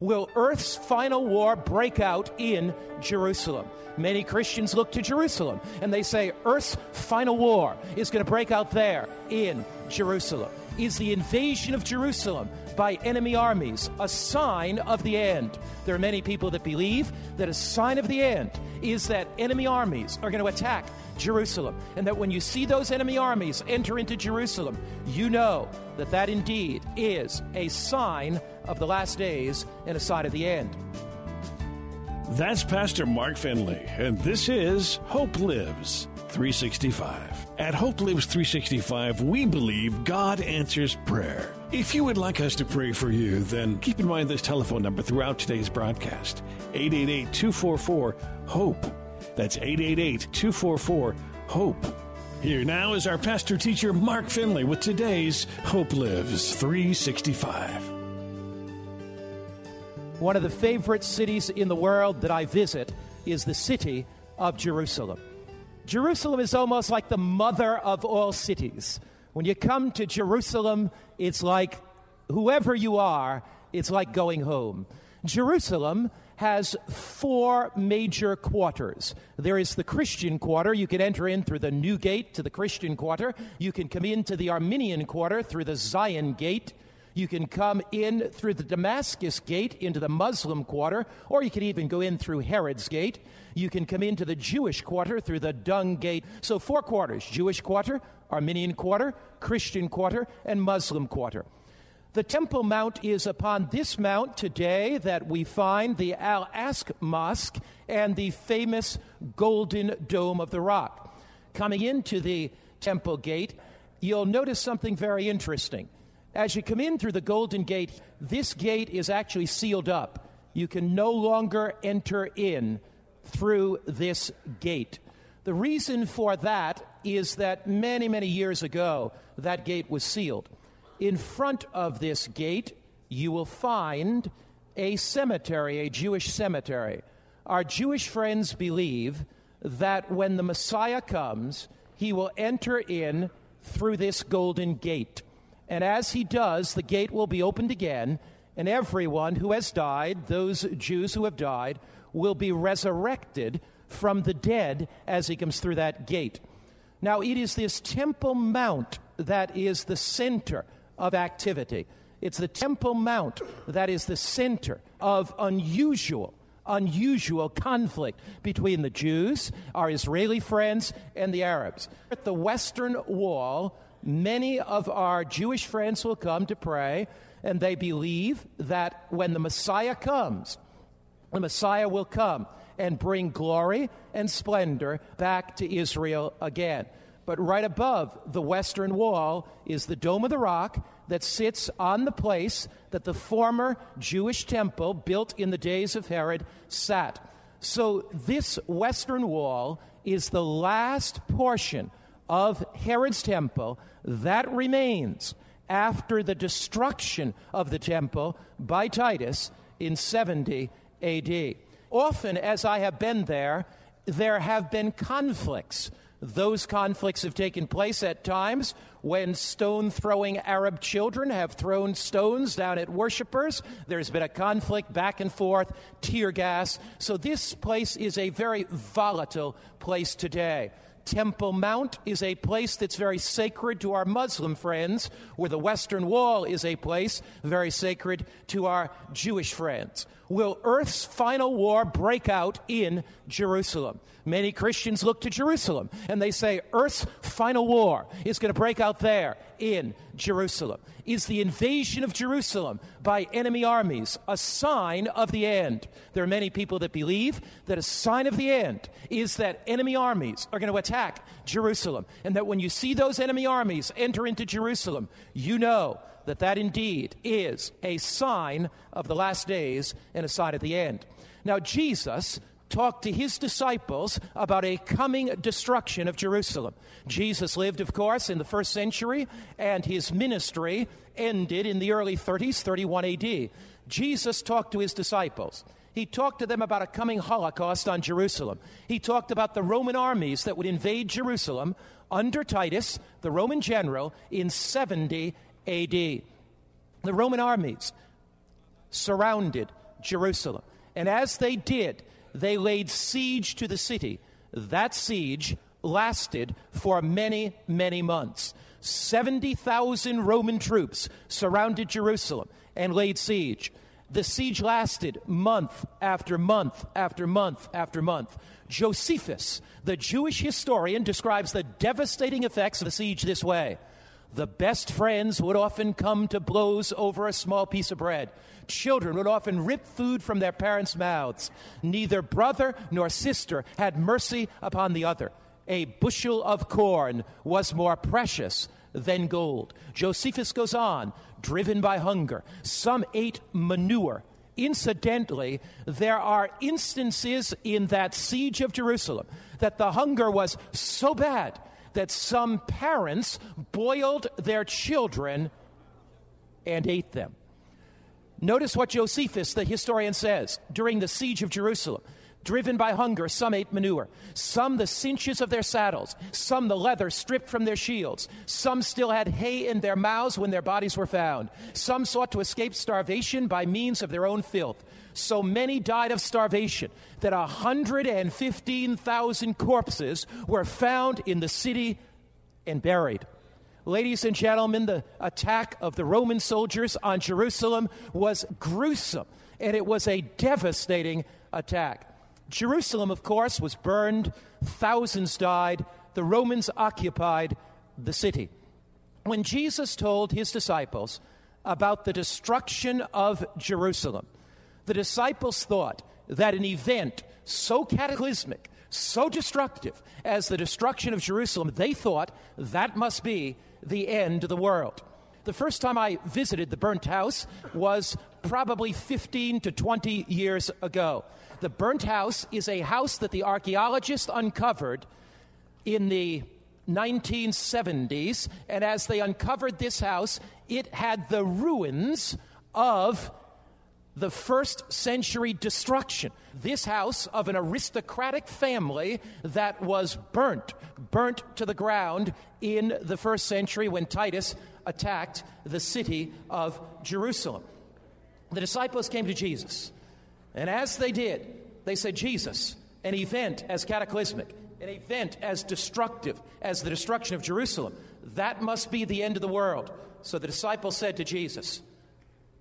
Will Earth's final war break out in Jerusalem? Many Christians look to Jerusalem and they say Earth's final war is going to break out there in Jerusalem. Is the invasion of Jerusalem by enemy armies a sign of the end? There are many people that believe that a sign of the end is that enemy armies are going to attack Jerusalem, and that when you see those enemy armies enter into Jerusalem, you know that that indeed is a sign of the last days and a sign of the end. That's Pastor Mark Finley, and this is Hope Lives 365. At Hope Lives 365, we believe God answers prayer. If you would like us to pray for you, then keep in mind this telephone number throughout today's broadcast 888 244 HOPE. That's 888 244 HOPE. Here now is our pastor teacher, Mark Finley, with today's Hope Lives 365. One of the favorite cities in the world that I visit is the city of Jerusalem. Jerusalem is almost like the mother of all cities. When you come to Jerusalem, it's like whoever you are, it's like going home. Jerusalem has four major quarters. There is the Christian quarter. You can enter in through the New Gate to the Christian quarter. You can come into the Armenian quarter through the Zion Gate. You can come in through the Damascus Gate into the Muslim quarter, or you can even go in through Herod's Gate. You can come into the Jewish quarter through the Dung Gate. So, four quarters Jewish quarter, Armenian quarter, Christian quarter, and Muslim quarter. The Temple Mount is upon this mount today that we find the Al Aqsa Mosque and the famous Golden Dome of the Rock. Coming into the Temple Gate, you'll notice something very interesting. As you come in through the Golden Gate, this gate is actually sealed up. You can no longer enter in through this gate. The reason for that is that many, many years ago, that gate was sealed. In front of this gate, you will find a cemetery, a Jewish cemetery. Our Jewish friends believe that when the Messiah comes, he will enter in through this golden gate. And as he does, the gate will be opened again, and everyone who has died, those Jews who have died, will be resurrected from the dead as he comes through that gate. Now, it is this Temple Mount that is the center of activity. It's the Temple Mount that is the center of unusual, unusual conflict between the Jews, our Israeli friends, and the Arabs. At the Western Wall, many of our Jewish friends will come to pray, and they believe that when the Messiah comes, the Messiah will come and bring glory and splendor back to Israel again. But right above the western wall is the Dome of the Rock that sits on the place that the former Jewish temple built in the days of Herod sat. So this western wall is the last portion of Herod's temple that remains after the destruction of the temple by Titus in 70 AD. Often, as I have been there, there have been conflicts. Those conflicts have taken place at times when stone throwing Arab children have thrown stones down at worshippers. There's been a conflict back and forth, tear gas. So, this place is a very volatile place today. Temple Mount is a place that's very sacred to our Muslim friends, where the Western Wall is a place very sacred to our Jewish friends. Will Earth's final war break out in Jerusalem? Many Christians look to Jerusalem and they say Earth's final war is going to break out there in Jerusalem. Is the invasion of Jerusalem by enemy armies a sign of the end? There are many people that believe that a sign of the end is that enemy armies are going to attack Jerusalem, and that when you see those enemy armies enter into Jerusalem, you know that that indeed is a sign of the last days and a sign of the end. Now, Jesus talked to his disciples about a coming destruction of Jerusalem. Jesus lived, of course, in the first century, and his ministry ended in the early 30s, 31 AD. Jesus talked to his disciples. He talked to them about a coming Holocaust on Jerusalem. He talked about the Roman armies that would invade Jerusalem under Titus, the Roman general, in 70 AD. The Roman armies surrounded Jerusalem. And as they did, they laid siege to the city. That siege lasted for many, many months. 70,000 Roman troops surrounded Jerusalem and laid siege. The siege lasted month after month after month after month. Josephus, the Jewish historian, describes the devastating effects of the siege this way. The best friends would often come to blows over a small piece of bread. Children would often rip food from their parents' mouths. Neither brother nor sister had mercy upon the other. A bushel of corn was more precious than gold. Josephus goes on, driven by hunger. Some ate manure. Incidentally, there are instances in that siege of Jerusalem that the hunger was so bad that some parents boiled their children and ate them. Notice what Josephus, the historian, says during the siege of Jerusalem. Driven by hunger, some ate manure, some the cinches of their saddles, some the leather stripped from their shields, some still had hay in their mouths when their bodies were found, some sought to escape starvation by means of their own filth. So many died of starvation that 115,000 corpses were found in the city and buried. Ladies and gentlemen, the attack of the Roman soldiers on Jerusalem was gruesome, and it was a devastating attack. Jerusalem, of course, was burned, thousands died, the Romans occupied the city. When Jesus told his disciples about the destruction of Jerusalem, the disciples thought that an event so cataclysmic, so destructive as the destruction of Jerusalem, they thought that must be the end of the world. The first time I visited the burnt house was probably 15 to 20 years ago. The burnt house is a house that the archaeologists uncovered in the 1970s, and as they uncovered this house, it had the ruins of the first century destruction. This house of an aristocratic family that was burnt, burnt to the ground in the first century when Titus attacked the city of Jerusalem. The disciples came to Jesus and as they did, they said, Jesus, an event as cataclysmic, an event as destructive as the destruction of Jerusalem, that must be the end of the world. So the disciples said to Jesus,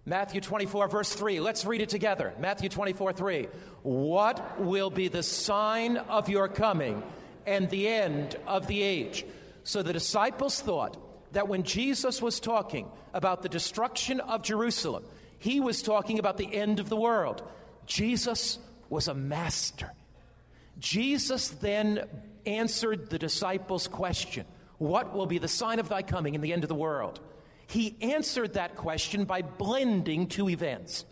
Matthew 24, verse 3. Let's read it together. Matthew 24, 3. What will be the sign of your coming and the end of the age? So the disciples thought that when Jesus was talking about the destruction of Jerusalem, he was talking about the end of the world. Jesus was a master. Jesus then answered the disciples' question What will be the sign of thy coming and the end of the world? He answered that question by blending two events.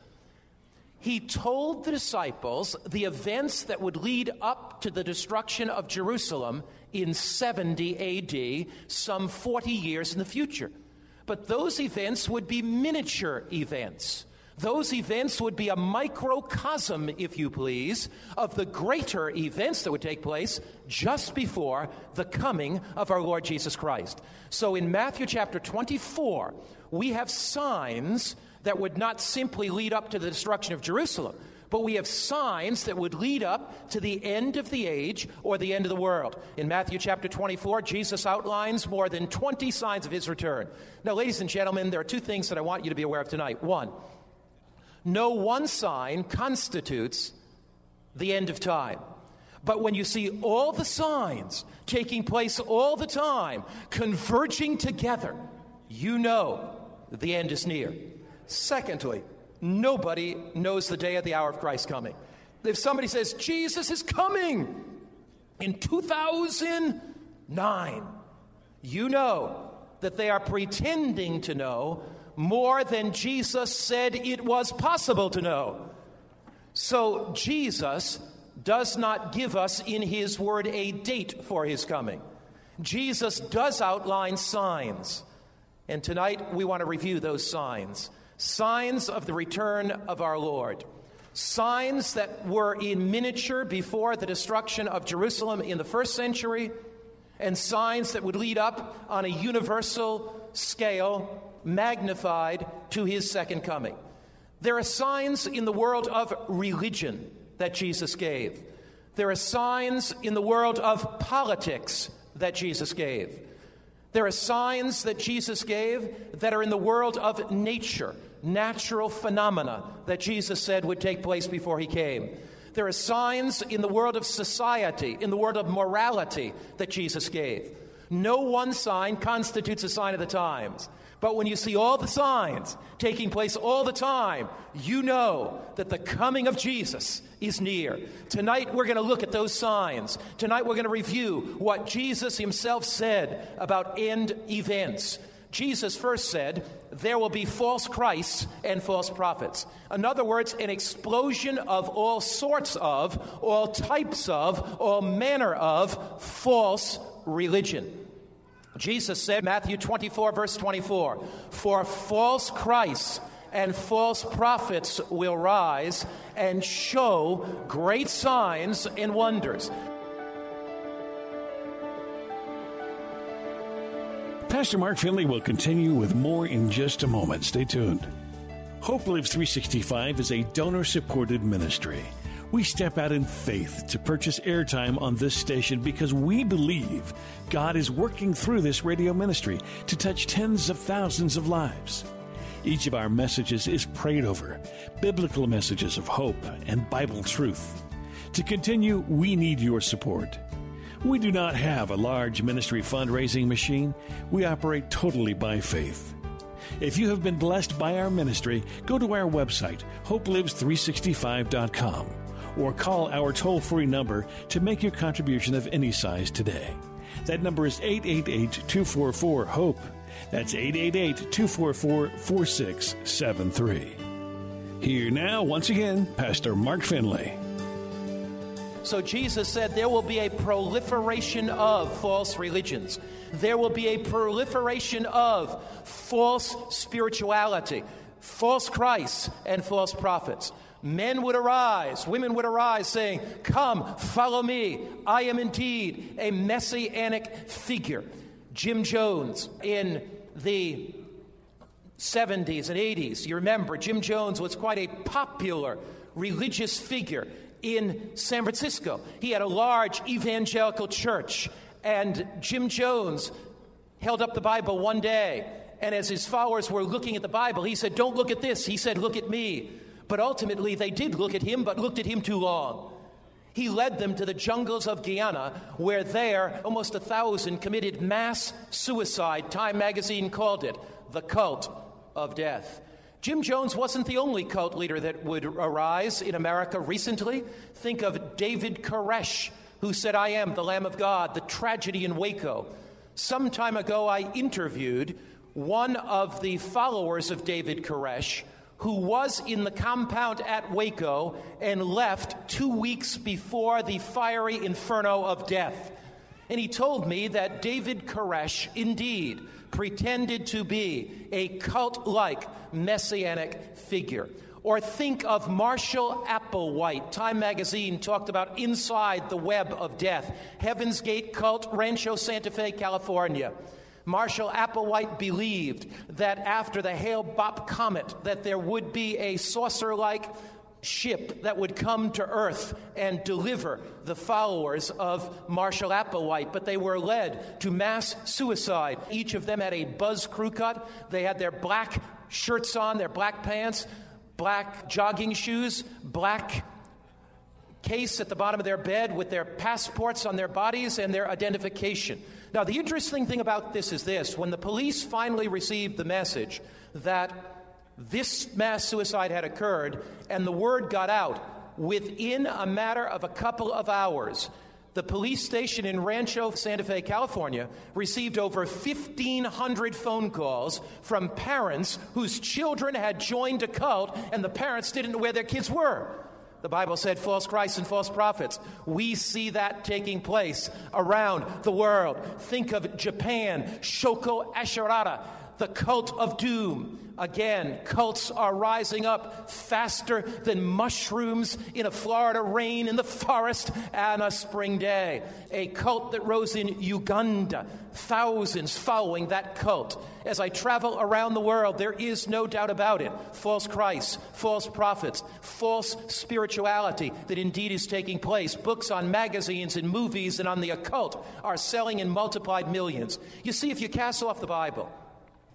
He told the disciples the events that would lead up to the destruction of Jerusalem in 70 AD, some 40 years in the future. But those events would be miniature events. Those events would be a microcosm, if you please, of the greater events that would take place just before the coming of our Lord Jesus Christ. So in Matthew chapter 24, we have signs that would not simply lead up to the destruction of Jerusalem, but we have signs that would lead up to the end of the age or the end of the world. In Matthew chapter 24, Jesus outlines more than 20 signs of his return. Now, ladies and gentlemen, there are two things that I want you to be aware of tonight. One, no one sign constitutes the end of time. But when you see all the signs taking place all the time, converging together, you know the end is near. Secondly, nobody knows the day or the hour of Christ's coming. If somebody says, Jesus is coming in 2009, you know that they are pretending to know more than Jesus said it was possible to know. So Jesus does not give us in his word a date for his coming. Jesus does outline signs. And tonight we want to review those signs signs of the return of our Lord. Signs that were in miniature before the destruction of Jerusalem in the first century, and signs that would lead up on a universal scale, magnified to his second coming. There are signs in the world of religion that Jesus gave. There are signs in the world of politics that Jesus gave. There are signs that Jesus gave that are in the world of nature, natural phenomena that Jesus said would take place before he came. There are signs in the world of society, in the world of morality that Jesus gave. No one sign constitutes a sign of the times. But when you see all the signs taking place all the time, you know that the coming of Jesus is near. Tonight we're going to look at those signs. Tonight we're going to review what Jesus himself said about end events. Jesus first said, There will be false Christs and false prophets. In other words, an explosion of all sorts of, all types of, all manner of false religion. Jesus said, Matthew 24, verse 24, For false Christs and false prophets will rise and show great signs and wonders. Pastor Mark Finley will continue with more in just a moment. Stay tuned. Hope Lives 365 is a donor supported ministry. We step out in faith to purchase airtime on this station because we believe God is working through this radio ministry to touch tens of thousands of lives. Each of our messages is prayed over, biblical messages of hope and Bible truth. To continue, we need your support. We do not have a large ministry fundraising machine. We operate totally by faith. If you have been blessed by our ministry, go to our website, hopelives365.com or call our toll free number to make your contribution of any size today. That number is 888 244 HOPE. That's 888 244 4673. Here now, once again, Pastor Mark Finley. So Jesus said there will be a proliferation of false religions. There will be a proliferation of false spirituality, false Christs, and false prophets. Men would arise, women would arise, saying, Come, follow me. I am indeed a messianic figure. Jim Jones in the 70s and 80s, you remember, Jim Jones was quite a popular religious figure in San Francisco. He had a large evangelical church, and Jim Jones held up the Bible one day. And as his followers were looking at the Bible, he said, Don't look at this. He said, Look at me. But ultimately, they did look at him, but looked at him too long. He led them to the jungles of Guyana, where there, almost a thousand committed mass suicide. Time magazine called it the cult of death. Jim Jones wasn't the only cult leader that would arise in America recently. Think of David Koresh, who said, I am the Lamb of God, the tragedy in Waco. Some time ago, I interviewed one of the followers of David Koresh who was in the compound at Waco and left two weeks before the fiery inferno of death. And he told me that David Koresh indeed pretended to be a cult like messianic figure. Or think of Marshall Applewhite. Time magazine talked about Inside the Web of Death, Heaven's Gate cult, Rancho Santa Fe, California. Marshall Applewhite believed that after the Hale-Bopp comet that there would be a saucer-like ship that would come to Earth and deliver the followers of Marshall Applewhite, but they were led to mass suicide. Each of them had a buzz crew cut. They had their black shirts on, their black pants, black jogging shoes, black case at the bottom of their bed with their passports on their bodies and their identification. Now, the interesting thing about this is this when the police finally received the message that this mass suicide had occurred and the word got out, within a matter of a couple of hours, the police station in Rancho Santa Fe, California, received over 1,500 phone calls from parents whose children had joined a cult and the parents didn't know where their kids were. The Bible said false Christs and false prophets. We see that taking place around the world. Think of Japan, Shoko Asahara, the cult of doom. Again, cults are rising up faster than mushrooms in a Florida rain in the forest and a spring day. A cult that rose in Uganda, thousands following that cult. As I travel around the world, there is no doubt about it. False Christs, false prophets, false spirituality that indeed is taking place. Books on magazines and movies and on the occult are selling in multiplied millions. You see, if you cast off the Bible,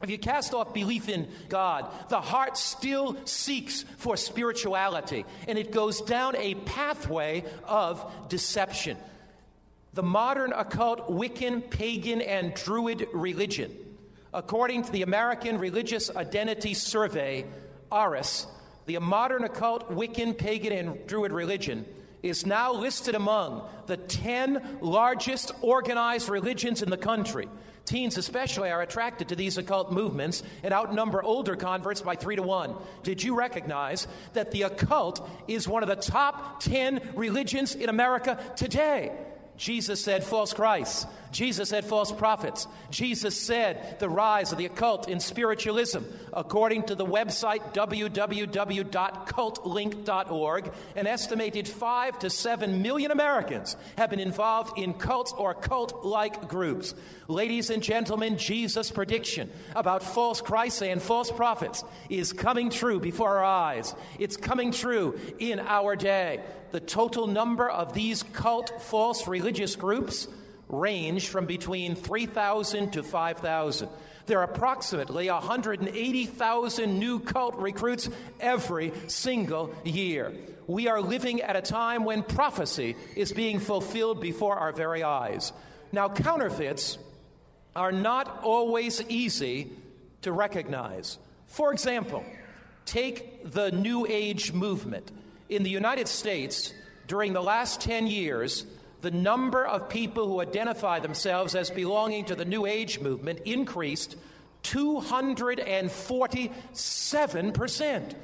if you cast off belief in God, the heart still seeks for spirituality, and it goes down a pathway of deception. The modern occult, Wiccan, pagan, and Druid religion, according to the American Religious Identity Survey, ARIS, the modern occult, Wiccan, pagan, and Druid religion is now listed among the 10 largest organized religions in the country. Teens, especially, are attracted to these occult movements and outnumber older converts by three to one. Did you recognize that the occult is one of the top 10 religions in America today? Jesus said false Christs. Jesus said false prophets. Jesus said the rise of the occult in spiritualism. According to the website www.cultlink.org, an estimated 5 to 7 million Americans have been involved in cults or cult like groups. Ladies and gentlemen, Jesus' prediction about false Christs and false prophets is coming true before our eyes. It's coming true in our day. The total number of these cult false religious groups range from between 3,000 to 5,000. There are approximately 180,000 new cult recruits every single year. We are living at a time when prophecy is being fulfilled before our very eyes. Now, counterfeits are not always easy to recognize. For example, take the New Age movement. In the United States, during the last 10 years, the number of people who identify themselves as belonging to the New Age movement increased 247%.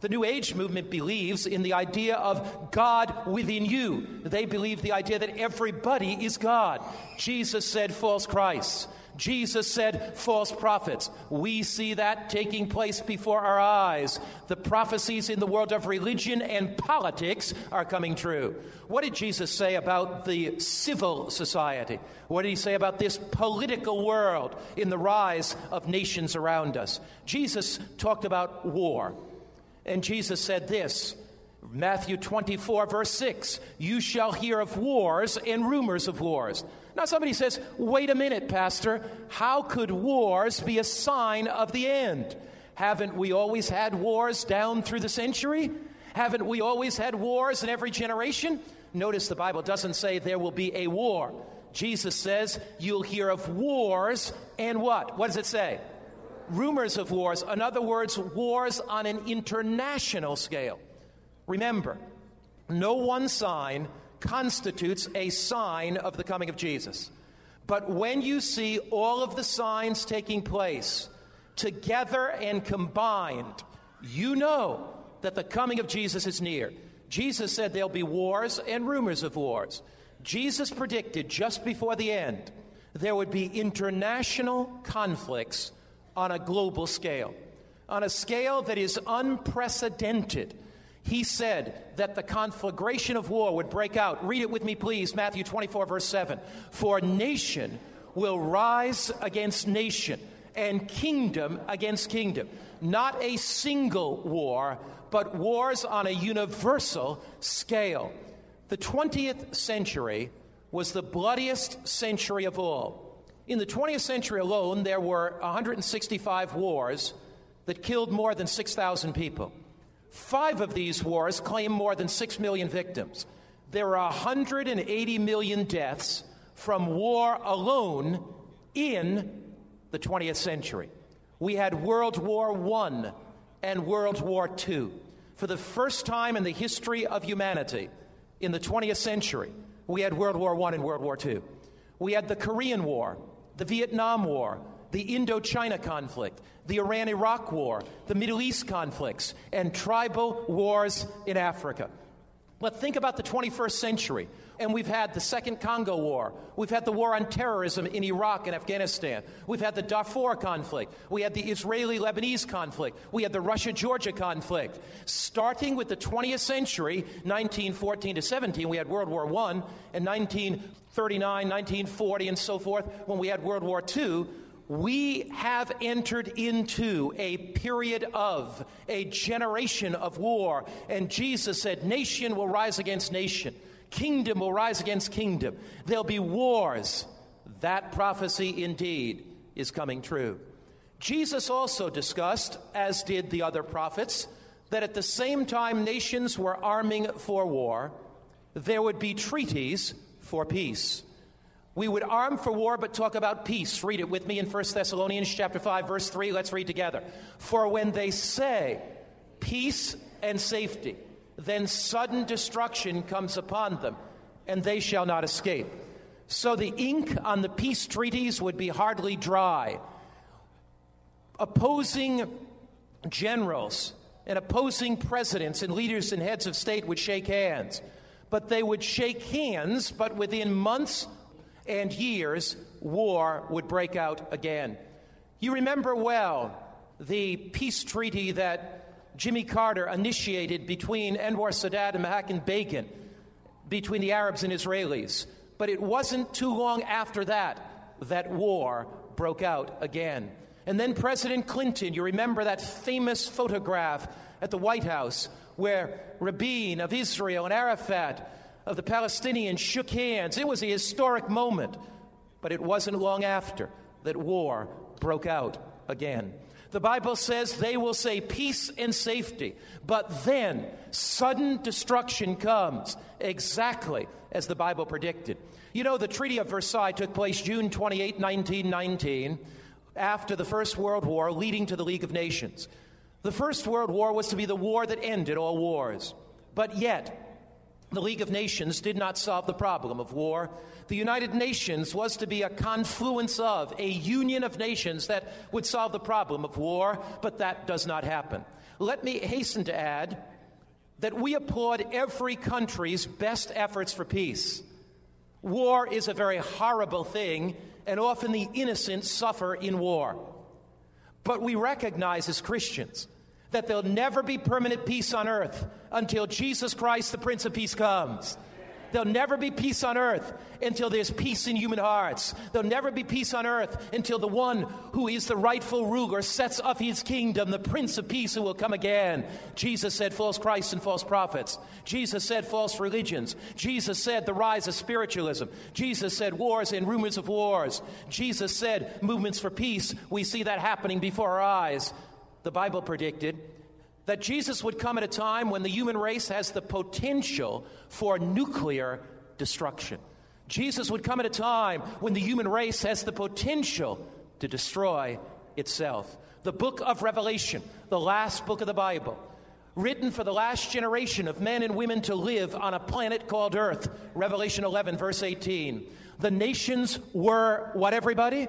The New Age movement believes in the idea of God within you. They believe the idea that everybody is God. Jesus said false Christs. Jesus said false prophets. We see that taking place before our eyes. The prophecies in the world of religion and politics are coming true. What did Jesus say about the civil society? What did he say about this political world in the rise of nations around us? Jesus talked about war. And Jesus said this Matthew 24, verse 6 You shall hear of wars and rumors of wars. Now, somebody says, wait a minute, Pastor, how could wars be a sign of the end? Haven't we always had wars down through the century? Haven't we always had wars in every generation? Notice the Bible doesn't say there will be a war. Jesus says you'll hear of wars and what? What does it say? Rumors of wars. In other words, wars on an international scale. Remember, no one sign constitutes a sign of the coming of Jesus. But when you see all of the signs taking place together and combined, you know that the coming of Jesus is near. Jesus said there'll be wars and rumors of wars. Jesus predicted just before the end there would be international conflicts on a global scale, on a scale that is unprecedented he said that the conflagration of war would break out. Read it with me, please. Matthew 24, verse 7. For nation will rise against nation, and kingdom against kingdom. Not a single war, but wars on a universal scale. The 20th century was the bloodiest century of all. In the 20th century alone, there were 165 wars that killed more than 6,000 people. Five of these wars claim more than 6 million victims. There are 180 million deaths from war alone in the 20th century. We had World War I and World War II. For the first time in the history of humanity, in the 20th century, We had World War I and World War II. We had the Korean War, the Vietnam War, the Indochina conflict, the Iran Iraq War, the Middle East conflicts, and tribal wars in Africa. But think about the 21st century. And we've had the Second Congo War. We've had the war on terrorism in Iraq and Afghanistan. We've had the Darfur conflict. We had the Israeli Lebanese conflict. We had the Russia Georgia conflict. Starting with the 20th century, 1914 to 17, we had World War I, and 1939, 1940, and so forth, when we had World War II we have entered into a period of a generation of war. And Jesus said, Nation will rise against nation, kingdom will rise against kingdom. There'll be wars. That prophecy indeed is coming true. Jesus also discussed, as did the other prophets, that at the same time nations were arming for war, there would be treaties for peace. We would arm for war but talk about peace. Read it with me in 1 Thessalonians chapter 5 verse 3. Let's read together. For when they say peace and safety, then sudden destruction comes upon them, and they shall not escape. So the ink on the peace treaties would be hardly dry. Opposing generals and opposing presidents and leaders and heads of state would shake hands. But they would shake hands, but within months and years, war would break out again. You remember well the peace treaty that Jimmy Carter initiated between Anwar Sadat and Menachem Begin, between the Arabs and Israelis. But it wasn't too long after that that war broke out again. And then President Clinton, you remember that famous photograph at the White House where Rabin of Israel and Arafat of the Palestinians shook hands. It was a historic moment, but it wasn't long after that war broke out again. The Bible says they will say peace and safety, but then sudden destruction comes, exactly as the Bible predicted. You know, the Treaty of Versailles took place June 28, 1919, after the First World War, leading to the League of Nations. The First World War was to be the war that ended all wars. But yet, the League of Nations did not solve the problem of war. The United Nations was to be a confluence of, a union of nations that would solve the problem of war, but that does not happen. Let me hasten to add that we applaud every country's best efforts for peace. War is a very horrible thing, and often the innocent suffer in war. But we recognize as Christians that there'll never be permanent peace on earth until Jesus Christ, the Prince of Peace, comes. There'll never be peace on earth until there's peace in human hearts. There'll never be peace on earth until the one who is the rightful ruler sets up his kingdom, the Prince of Peace who will come again. Jesus said false Christs and false prophets. Jesus said false religions. Jesus said the rise of spiritualism. Jesus said wars and rumors of wars. Jesus said movements for peace. We see that happening before our eyes the Bible predicted that Jesus would come at a time when the human race has the potential for nuclear destruction. Jesus would come at a time when the human race has the potential to destroy itself. The book of Revelation, the last book of the Bible, written for the last generation of men and women to live on a planet called Earth. Revelation 11, verse 18. The nations were what, everybody?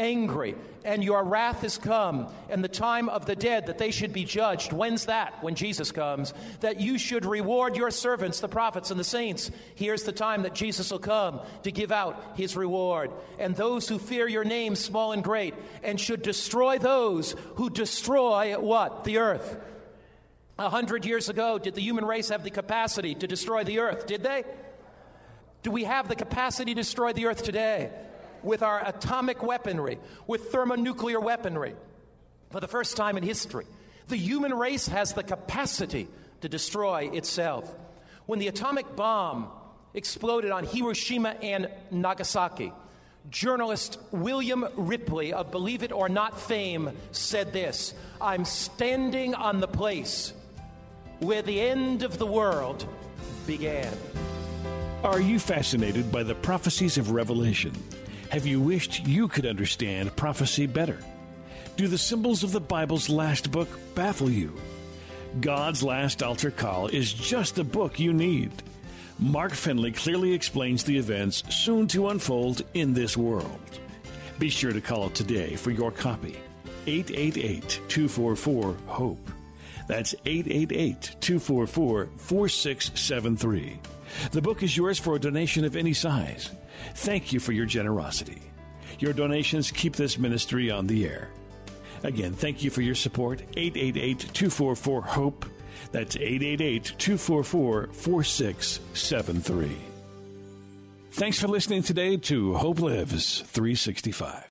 Angry, and your wrath is come, and the time of the dead that they should be judged. When's that? When Jesus comes. That you should reward your servants, the prophets and the saints. Here's the time that Jesus will come to give out his reward. And those who fear your name, small and great, and should destroy those who destroy what? The earth. A hundred years ago, did the human race have the capacity to destroy the earth? Did they? Do we have the capacity to destroy the earth today? With our atomic weaponry, with thermonuclear weaponry. For the first time in history, the human race has the capacity to destroy itself. When the atomic bomb exploded on Hiroshima and Nagasaki, journalist William Ripley of Believe It or Not fame said this I'm standing on the place where the end of the world began. Are you fascinated by the prophecies of Revelation? Have you wished you could understand prophecy better? Do the symbols of the Bible's last book baffle you? God's Last Altar Call is just the book you need. Mark Finley clearly explains the events soon to unfold in this world. Be sure to call today for your copy. 888 244 HOPE. That's 888 244 4673. The book is yours for a donation of any size. Thank you for your generosity. Your donations keep this ministry on the air. Again, thank you for your support. 888 244 HOPE. That's 888 244 4673. Thanks for listening today to Hope Lives 365.